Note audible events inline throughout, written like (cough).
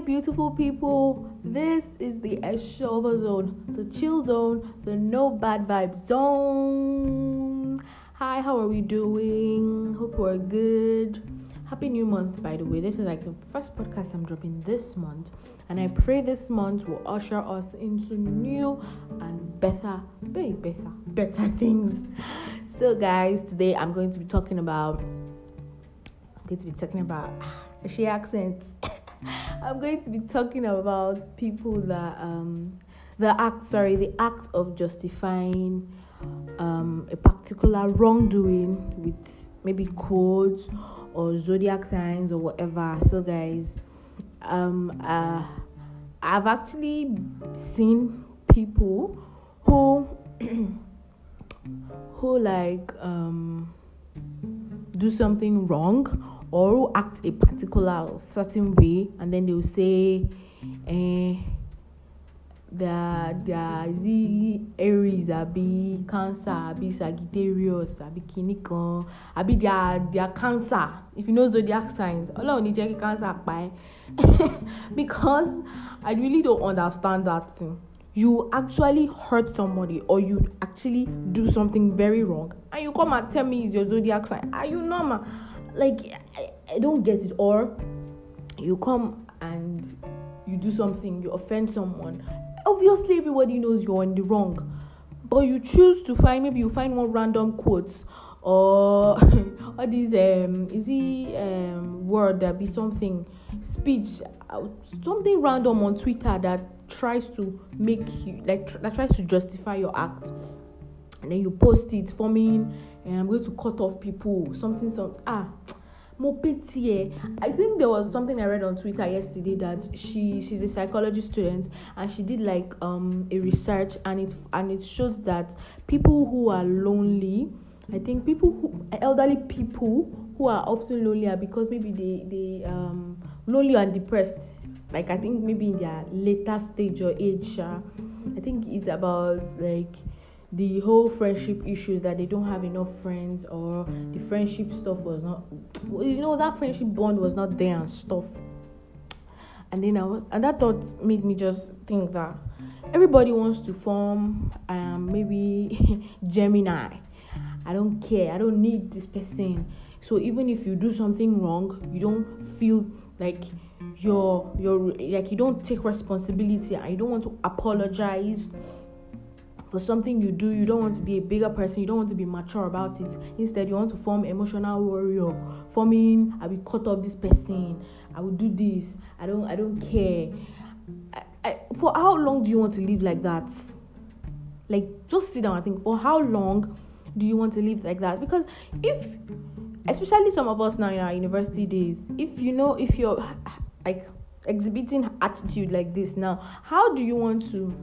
beautiful people. This is the Eshova zone, the chill zone, the no bad vibe zone. Hi, how are we doing? Hope we're good. Happy new month, by the way. This is like the first podcast I'm dropping this month, and I pray this month will usher us into new and better, very better, better things. So, guys, today I'm going to be talking about. I'm going to be talking about ah, she accent. I'm going to be talking about people that um the act sorry the act of justifying um a particular wrongdoing with maybe codes or zodiac signs or whatever. So guys, um uh I've actually seen people who (clears throat) who like um do something wrong or who act a particular certain way and then they will say eh their their z aries abi cancer abi sagittarius kini kan abi their their cancer. If you know zodiac signs ọlọ́run ní jẹ́ cancer ẹ́. (laughs) Because i really don't understand that thing. You actually hurt somebody or you actually do something very wrong and you come and tell me it's your zodiac sign. Are you normal? Like I, I don't get it. Or you come and you do something you offend someone. Obviously everybody knows you're in the wrong. But you choose to find maybe you find one random quotes or (laughs) all these um is he um word that be something speech something random on twitter that tries to make you like tr- that tries to justify your act. And then you post it forming and i'm going to cut off people something something ah mo pity i think there was something i read on twitter yesterday that she she's a psychology student and she did like um a research and it and it shows that people who are lonely i think people who elderly people who are often lonely are because maybe they they um lonely and depressed. Like i think maybe in their later stage or age uh, i think it's about like the whole friendship issues that they don't have enough friends or the friendship stuff was not you know that friendship bond was not there and stuff. And then i was and that thought made me just think that everybody wants to form um maybe (laughs) gemini. I don't care. I don't need this person. So even if you do something wrong you don't feel like you're you're like you don't take responsibility. You don't want to apologize for something you do you don't want to be a bigger person you don't want to be mature about it. Instead you want to form emotional warrior forming i will cut off this person i will do this i don't i don't care. I, I, for how long do you want to live like that? Like just sit down and think for how long do you want to live like that? Because if especially some of us now in our university days if you know if you're like exhibiting attitude like this now how do you want to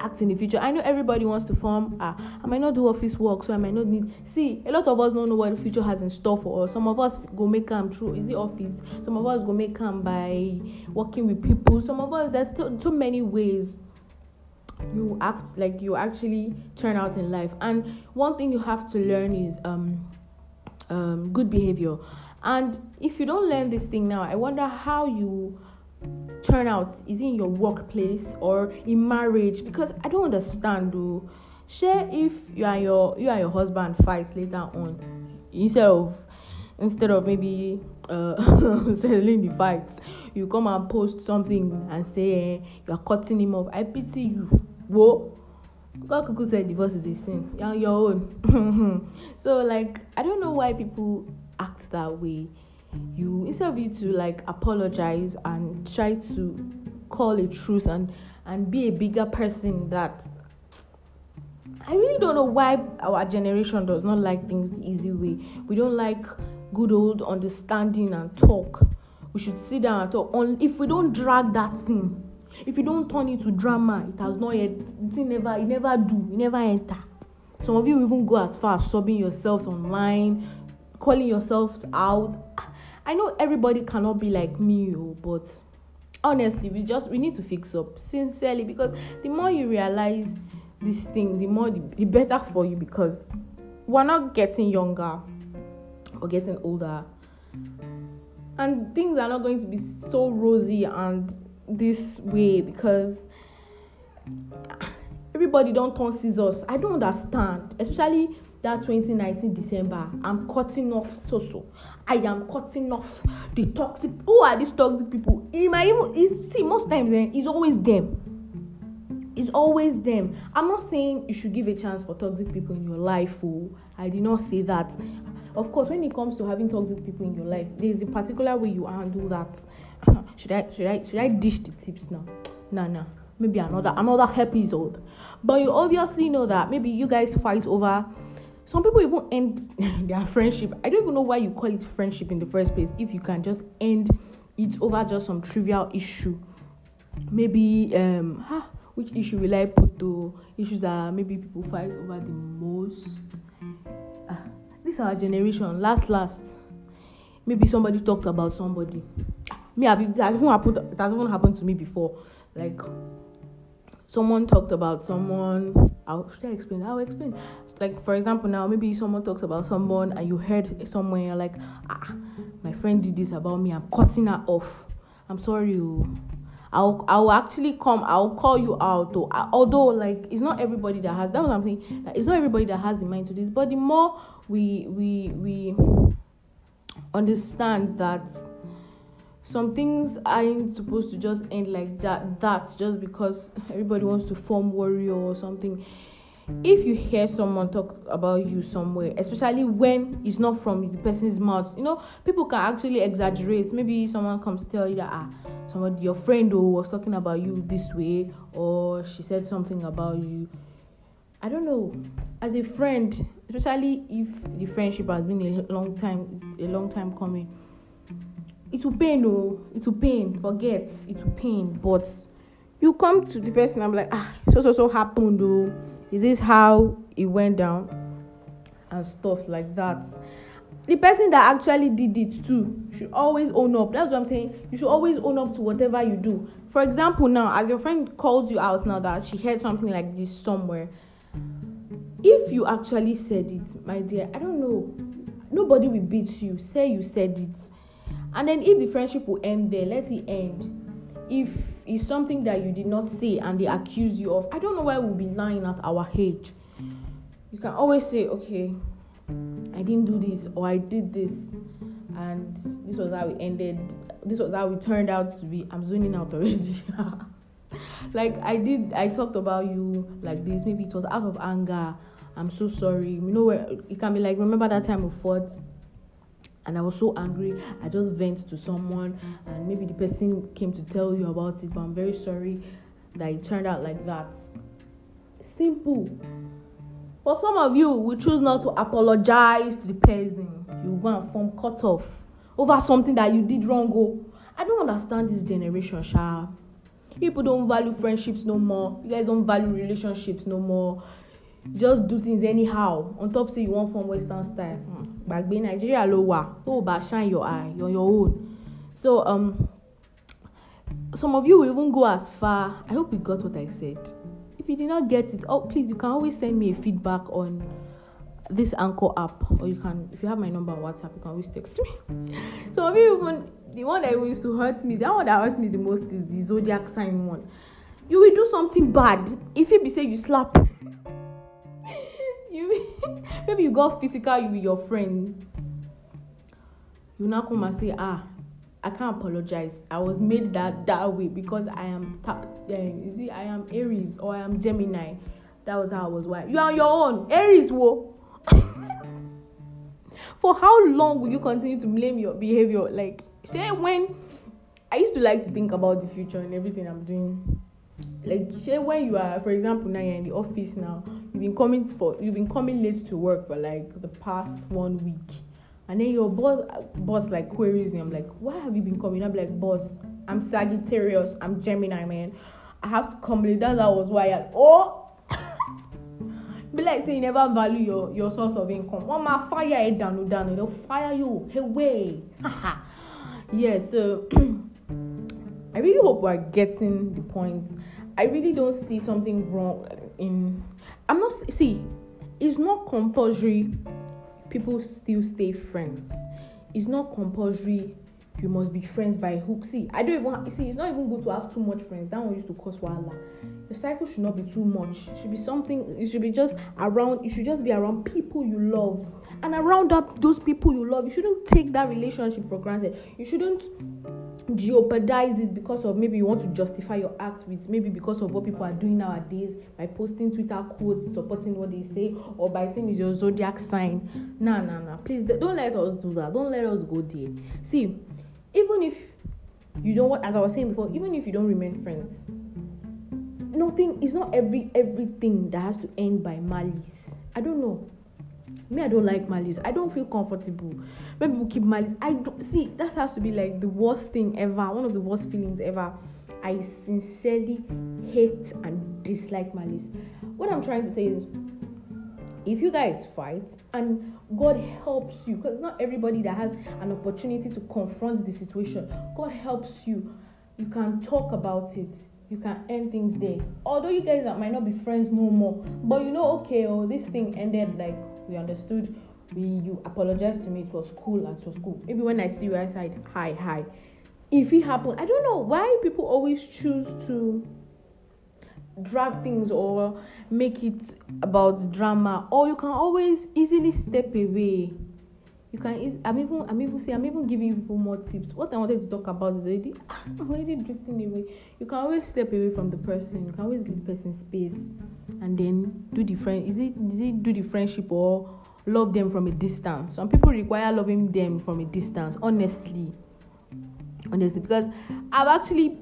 act in the future. I know everybody wants to form. Ah, I might not do office work, so I might not need. See, a lot of us don't know what the future has in store for us. Some of us go make them through easy office. Some of us go make them by working with people. Some of us there's still so many ways you act like you actually turn out in life. And one thing you have to learn is um um good behavior. And if you don't learn this thing now, I wonder how you turn out is in your workplace or in marriage? Because i don't understand though. Share if you and your you and your husband fight later on instead of instead of maybe uh (laughs) settling the fights you come and post something and say eh, you are cutting him off. I pity you. Whoa god kuku said divorce is a sin. You're on your own. (laughs) So like i don't know why people act that way you instead of you to like apologize and try to call a truce and and be a bigger person that I really don't know why our generation does not like things the easy way. We don't like good old understanding and talk. We should sit down and talk. On if we don't drag that thing, if you don't turn it to drama, it has not yet. It never, it never do, it never enter. Some of you even go as far as subbing yourselves online, calling yourselves out. I know everybody cannot be like me, oh, but honestly, we just we need to fix up sincerely because the more you realize this thing, the more the, the better for you because we're not getting younger or getting older. and things are not going to be so rosy and this way because everybody don't turn scissors i don't understand especially that 2019 december i'm cutting off so so i am cutting off the toxic who are these toxic people? In my even it's see most times eh, it's always them. It's always them. I'm not saying you should give a chance for toxic people in your life oh i did not say that. Of course when it comes to having toxic people in your life there's a particular way you handle that. (laughs) Should i should i should i dish the tips now? Nah nah. Maybe another another episode. But you obviously know that maybe you guys fight over some people even end (laughs) their friendship. I don't even know why you call it friendship in the first place if you can just end it over just some trivial issue. Maybe um which issue will i put to? Issues that maybe people fight over the most. Uh, this our generation last last. Maybe somebody talked about somebody. Me have it has even happened it has even happened to me before. Like someone talked about someone how should I explain? I'll explain. Like for example now maybe someone talks about someone and you heard somewhere you're like, ah, my friend did this about me, I'm cutting her off. I'm sorry. Oh. I'll I'll actually come, I'll call you out though. Although like it's not everybody that has that I'm saying it's not everybody that has the mind to this, but the more we we we understand that some things aren't supposed to just end like that that just because everybody wants to form warrior or something if you hear someone talk about you somewhere especially when it's not from the person's mouth you know people can actually exaggerate. Maybe someone comes tell you that ah somebody your friend who was talking about you this way or she said something about you. I don't know. As a friend especially if the friendship has been a long time a long time coming it will pain oh it will pain. Forget it will pain. But you come to the person i'm like ah so so so happened oh is this how it went down? And stuff like that. The person that actually did it too should always own up. That's what i'm saying. You should always own up to whatever you do. For example now as your friend calls you out now that she heard something like this somewhere if you actually said it my dear i don't know. Nobody will beat you. Say you said it. And then if the friendship will end there let it end. If it's something that you did not say and they accuse you of. I don't know why we'll be lying at our age. You can always say okay i didn't do this or i did this and this was how it ended. This was how it turned out to be. I'm zoning out already. (laughs) Like i did i talked about you like this. Maybe it was out of anger. I'm so sorry. You know where it can be like remember that time we fought and I was so angry. I just went to someone, and maybe the person came to tell you about it, but I'm very sorry that it turned out like that. Simple. But some of you will choose not to apologize to the person. You go and form cut off over something that you did wrong. Oh, I don't understand this generation, Sha. People don't value friendships no more. You guys don't value relationships no more. Just do things anyhow. On top say you wan form western style. Hmm, gbàgbé nigeria ló wà. Tó o shine your eye on your own. So um, some of you will even go as far i hope you got what i said. If you did not get it oh please you can always send me a feedback on this anchor app. Or you can if you have my number on whatsapp you can always text me. (laughs) Some of you even the one that used to hurt me that one that hurts me the most is the zodiac sign one. You will do something bad. If it be say you slap you (laughs) maybe you got physical with your friend. You now come and say ah i can't apologize. I was made that that way because i am ta- uh, you see i am aries or i am gemini. That was how i was wired. You are your own. Aries wo. (laughs) For how long will you continue to blame your behavior? Like say when i used to like to think about the future and everything i'm doing. Like say when you are for example now you're in the office now you've been coming for you've been coming late to work for like the past one week. And then your boss boss like queries you. I'm like why have you been coming? I'm like boss i'm sagittarius. I'm gemini man. I have to come late. That's how i was wired. Oh (coughs) be like say you never value your your source of income. One man fire it down down they'll fire you away. Yeah so (coughs) i really hope we're getting the point. I really don't see something wrong in. I'm not see. It's not compulsory. People still stay friends. It's not compulsory. you must be friends by hook. See, I don't even see. It's not even good to have too much friends. That one used to cause wahala. The cycle should not be too much. It should be something. It should be just around. You should just be around people you love, and around that those people you love. You shouldn't take that relationship for granted. You shouldn't jeopardize it because of maybe you want to justify your act with maybe because of what people are doing nowadays by posting Twitter quotes supporting what they say or by saying it's your zodiac sign. Nah, nah, nah. Please don't let us do that. Don't let us go there. See, even if you don't what as I was saying before, even if you don't remain friends, nothing it's not every everything that has to end by malice. I don't know. Me, I don't like malice. I don't feel comfortable when people keep malice. I don't see that has to be like the worst thing ever, one of the worst feelings ever. I sincerely hate and dislike malice. What I'm trying to say is if you guys fight and God helps you, because not everybody that has an opportunity to confront the situation, God helps you. You can talk about it. You can end things there. Although you guys might not be friends no more, but you know, okay, oh, this thing ended like we understood. We you apologized to me. It was cool and it was cool. Maybe when I see you outside, hi, hi. If it happened, I don't know why people always choose to drag things or make it about drama or you can always easily step away you can i'm even i'm even say i'm even giving people more tips. What i wanted to talk about is already (laughs) i'm already drifting away. You can always step away from the person. You can always give the person space and then do the friend is it is it do the friendship or love them from a distance? Some people require loving them from a distance honestly. Honestly because i've actually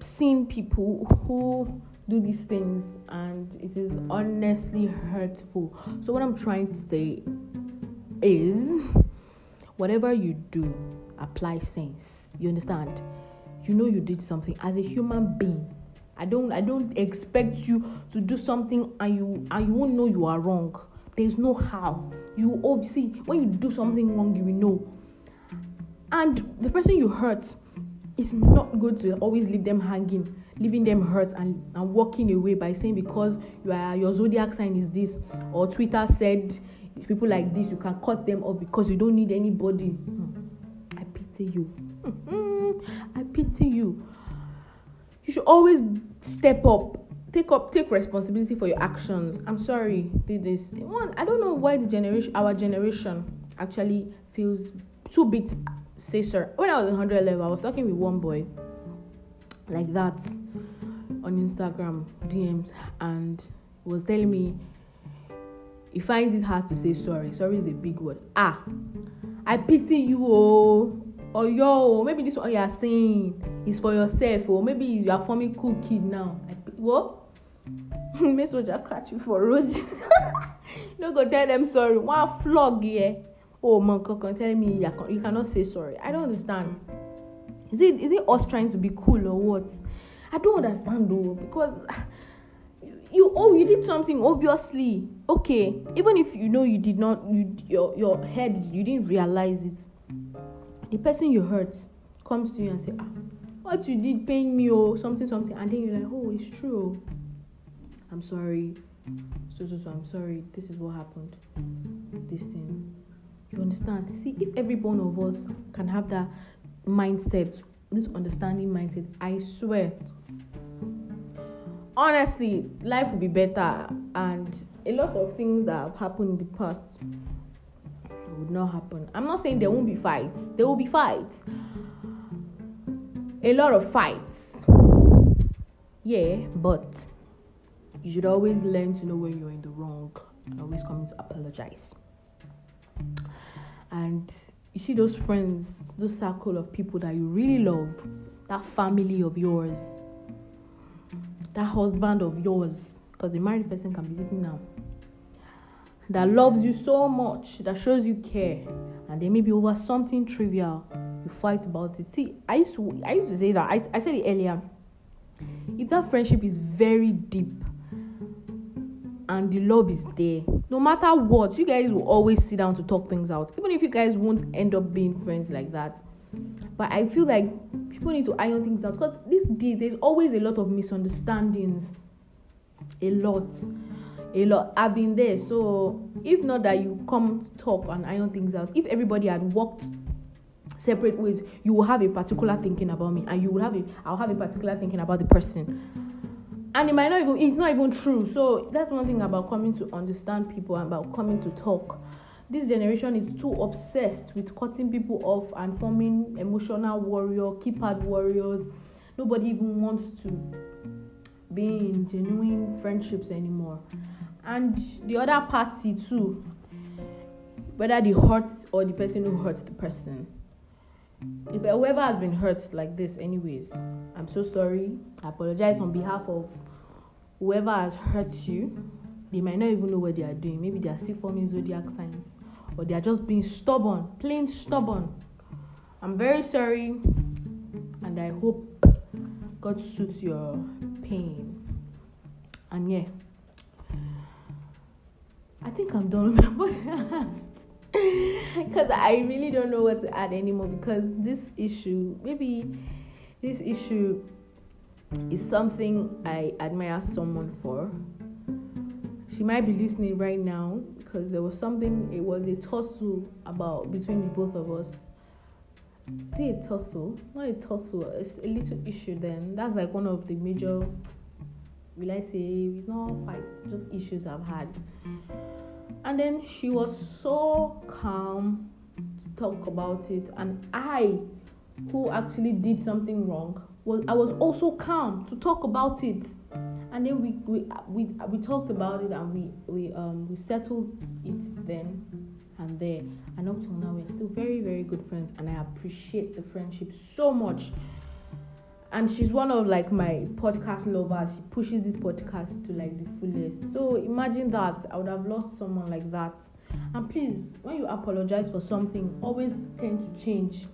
seen people who do these things and it is honestly hurtful. So, what I'm trying to say is whatever you do, apply sense. You understand? You know you did something as a human being. I don't I don't expect you to do something and you and you won't know you are wrong. There's no how. You obviously when you do something wrong, you will know. And the person you hurt is not good to always leave them hanging leaving them hurt and, and walking away by saying because you are your zodiac sign is this or Twitter said people like this you can cut them off because you don't need anybody. I pity you. Hmm. I pity you. You should always step up take up take responsibility for your actions i'm sorry did this one i don't know why the generation our generation actually feels too big to say sir when i was in 100 level i was talking with one boy like that on Instagram DMs and was telling me he finds it hard to say sorry. Sorry is a big word. Ah, I pity you, oh, or yo, maybe this one you are saying is for yourself, or maybe you are forming cool kid now. I, what? (laughs) May soldier catch you for road. (laughs) no go tell them sorry. One flog yeah. Oh man, can tell me you cannot say sorry. I don't understand. Is it is it us trying to be cool or what? I don't understand though because you oh you did something obviously. Okay even if you know you did not you your your head you didn't realize it the person you hurt comes to you and say ah what you did pain me or something something. And then you're like oh it's true i'm sorry. So so so i'm sorry. This is what happened. This thing. You understand? See if every one of us can have that mindset this understanding mindset i swear honestly life will be better and a lot of things that have happened in the past would not happen. I'm not saying there won't be fights. There will be fights. A lot of fights. Yeah but you should always learn to know when you're in the wrong. And always coming to apologize. And you see those friends those circle of people that you really love that family of yours that husband of yours, because the married person can be listening now, that loves you so much, that shows you care, and then maybe over something trivial, you fight about it. See, I used to, I used to say that. I, I said it earlier. If that friendship is very deep and the love is there, no matter what, you guys will always sit down to talk things out. Even if you guys won't end up being friends like that. But I feel like people need to iron things out because these days there's always a lot of misunderstandings a lot a lot i've been there so if not that you come to talk and iron things out if everybody had worked separate ways. You will have a particular thinking about me, and you will have a I'll have a particular thinking about the person. And it might not even it's not even true. So that's one thing about coming to understand people and about coming to talk. This generation is too obsessed with cutting people off and forming emotional warrior, keypad warriors. Nobody even wants to be in genuine friendships anymore. And the other party too, whether the hurt or the person who hurts the person. If whoever has been hurt like this anyways i'm so sorry. I apologize on behalf of whoever has hurt you. They might not even know what they are doing. Maybe they are still forming zodiac signs or they are just being stubborn plain stubborn. I'm very sorry and i hope god suits your pain. And yeah i think i'm done with my (laughs) podcast. Because I really don't know what to add anymore because this issue, maybe this issue is something I admire someone for. She might be listening right now because there was something, it was a tussle about between the both of us. See a tussle? Not a tussle, it's a little issue then. That's like one of the major, will I say, it's not fights, just issues I've had. And then she was so calm to talk about it. And I, who actually did something wrong, was I was also calm to talk about it. And then we we we, we talked about it and we we um we settled it then and there. And up till now, we're still very very good friends. And I appreciate the friendship so much and she's one of like my podcast lovers she pushes this podcast to like the fullest so imagine that i would have lost someone like that and please when you apologize for something always tend to change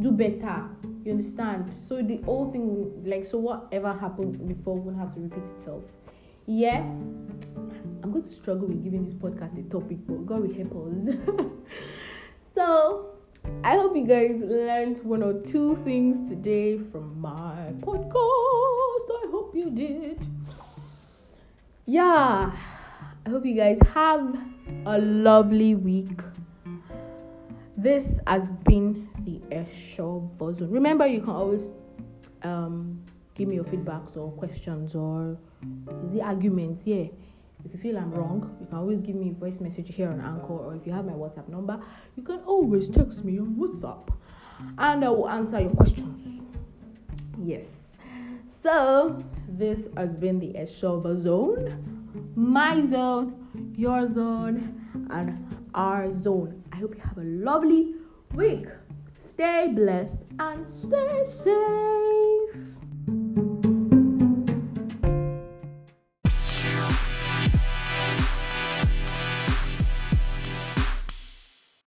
do better you understand so the whole thing like so whatever happened before won't have to repeat itself yeah i'm going to struggle with giving this podcast a topic but god will help us (laughs) so I hope you guys learned one or two things today from my podcast. I hope you did. Yeah, I hope you guys have a lovely week. This has been the Esho Zone. Remember, you can always um, give me your feedbacks or questions or it arguments? Yeah if you feel I'm wrong, you can always give me a voice message here on Anchor, or if you have my WhatsApp number, you can always text me on WhatsApp and I will answer your questions. Yes. So, this has been the Eshova Zone, my zone, your zone, and our zone. I hope you have a lovely week. Stay blessed and stay safe.